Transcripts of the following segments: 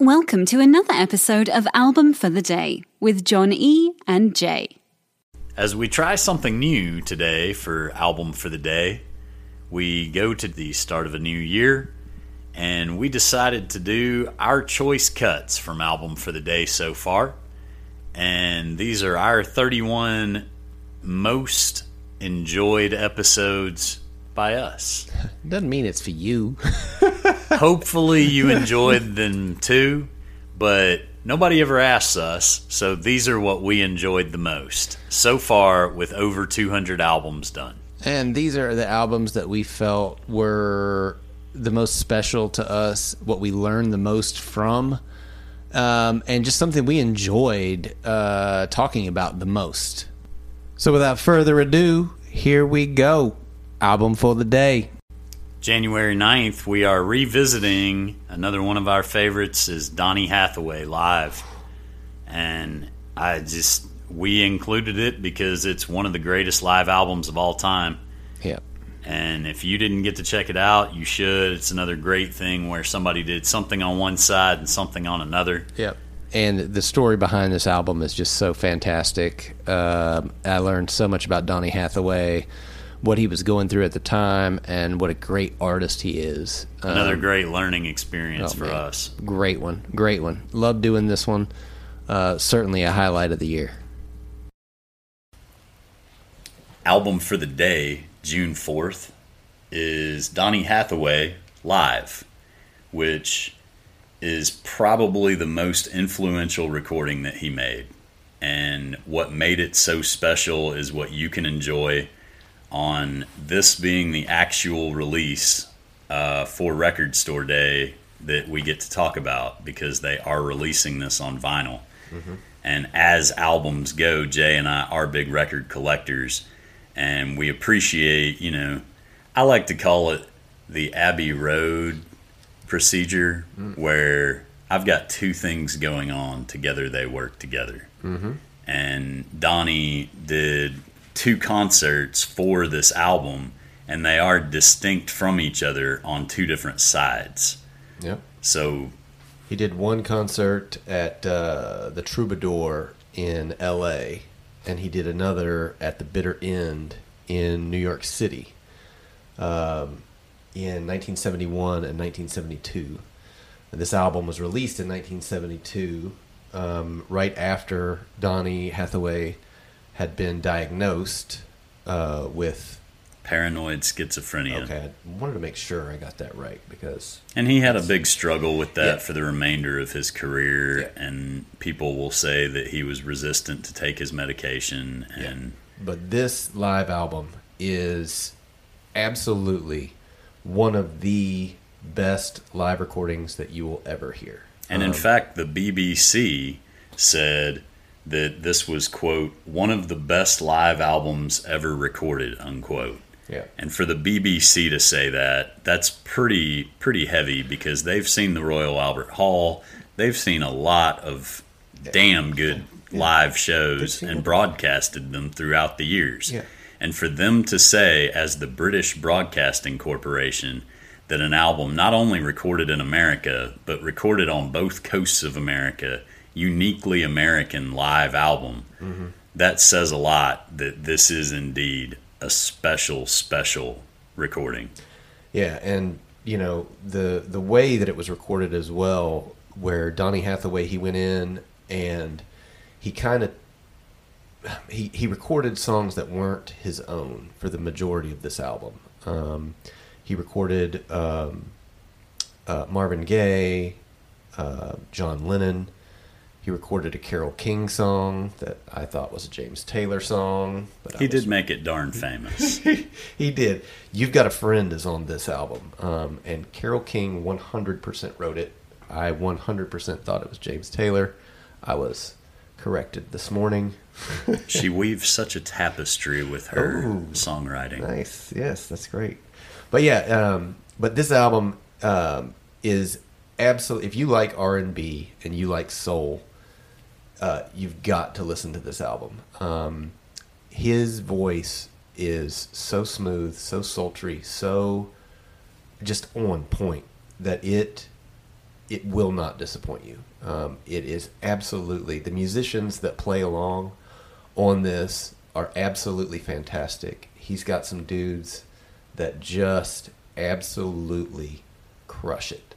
Welcome to another episode of Album for the Day with John E. and Jay. As we try something new today for Album for the Day, we go to the start of a new year and we decided to do our choice cuts from Album for the Day so far. And these are our 31 most enjoyed episodes by us. Doesn't mean it's for you. Hopefully, you enjoyed them too, but nobody ever asks us, so these are what we enjoyed the most so far with over 200 albums done. and these are the albums that we felt were the most special to us, what we learned the most from, um, and just something we enjoyed uh, talking about the most. So, without further ado, here we go. Album for the day. January 9th, we are revisiting another one of our favorites is Donny Hathaway live. And I just we included it because it's one of the greatest live albums of all time. Yep. And if you didn't get to check it out, you should. It's another great thing where somebody did something on one side and something on another. Yep. And the story behind this album is just so fantastic. Um I learned so much about Donny Hathaway, what he was going through at the time, and what a great artist he is. Another Um, great learning experience oh, for man. us. Great one. Great one. Love doing this one. Uh, certainly a highlight of the year. album for the day, June 4th, is Donny Hathaway Live, which is probably the most influential recording that he made. And what made it so special is what you can enjoy on this being the actual release uh, for Record Store Day that we get to talk about because they are releasing this on vinyl. Mm-hmm. And as albums go, Jay and I are big record collectors, and we appreciate, you know, I like to call it the Abbey Road procedure, mm. where I've got two things going on together, they work together. Mm-hmm. And Donny did two concerts for this album, and they are distinct from each other on two different sides. Yep. So He did one concert at uh, the Troubadour in L.A., and he did another at the Bitter End in New York City um, in 1971 and 1972. And this album was released in 1972, um, right after Donny Hathaway had been diagnosed uh, with. paranoid schizophrenia. Okay, I wanted to make sure I got that right because And he had a big struggle with that Yeah. for the remainder of his career, Yeah. and people will say that he was resistant to take his medication. And But this live album is absolutely one of the best live recordings that you will ever hear. and Um, in fact, the BBC said that this was quote one of the best live albums ever recorded unquote. yeah, And for the BBC to say that, that's pretty pretty heavy because they've seen the Royal Albert Hall, they've seen a lot of damn good live shows and broadcasted them throughout the years. Yeah. And for them to say as the British Broadcasting Corporation that an album not only recorded in America but recorded on both coasts of America, uniquely American live album, that says a lot that this is indeed a special, special recording. yeah, and you know the the way that it was recorded as well, where Donny Hathaway he went in and he kind of he he recorded songs that weren't his own for the majority of this album. Um, he recorded um, uh, Marvin Gaye, uh, John Lennon. He recorded a Carole King song that I thought was a James Taylor song. But I He was- did make it darn famous. he did. You've Got a Friend is on this album. Um, and Carole King 100% wrote it. I 100% thought it was James Taylor. I was corrected this morning. she weaves such a tapestry with her Ooh. songwriting. Nice. Yes, that's great. But yeah, um, but this album um, is absolutely. If you like R and B and you like soul, uh, you've got to listen to this album. Um, his voice is so smooth, so sultry, so just on point that it it will not disappoint you. Um, it is absolutely the musicians that play along on this are absolutely fantastic. He's got some dudes that just absolutely crush it.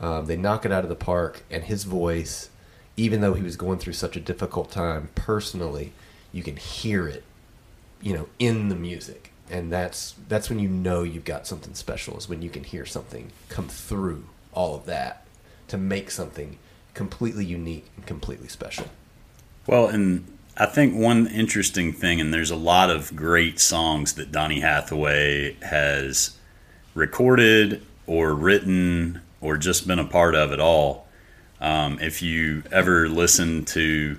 Um, they knock it out of the park, and his voice, even though he was going through such a difficult time personally, you can hear it, you know, in the music, and that's that's when you know you've got something special. Is when you can hear something come through all of that to make something completely unique and completely special. Well, and I think one interesting thing, and there's a lot of great songs that Donny Hathaway has recorded or written or just been a part of at all. Um, if you ever listen to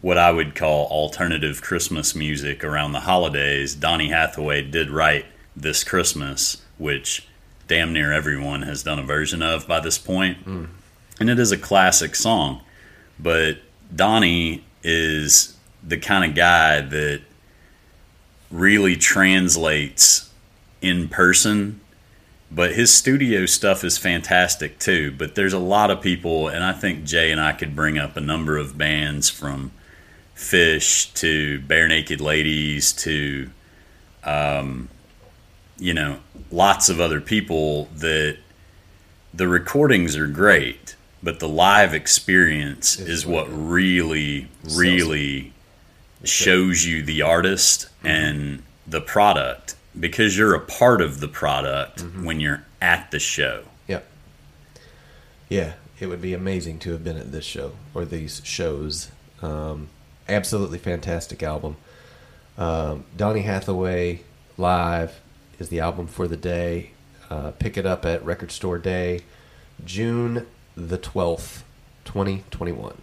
what I would call alternative Christmas music around the holidays, Donny Hathaway did write This Christmas, which damn near everyone has done a version of by this point. Mm. And it is a classic song. But Donny is the kind of guy that really translates in person but his studio stuff is fantastic too. But there's a lot of people and i think jay and i could bring up a number of bands from Phish to Barenaked Ladies to um, you know lots of other people that the recordings are great but the live experience it's is what really really shows you the artist mm-hmm. and the product because you're a part of the product mm-hmm. when you're at the show. Yep. Yeah, it would be amazing to have been at this show or these shows. Um, absolutely fantastic album. Um, Donny Hathaway live is the album for the day. Uh, pick it up at Record Store Day, June the twelfth, twenty twenty one.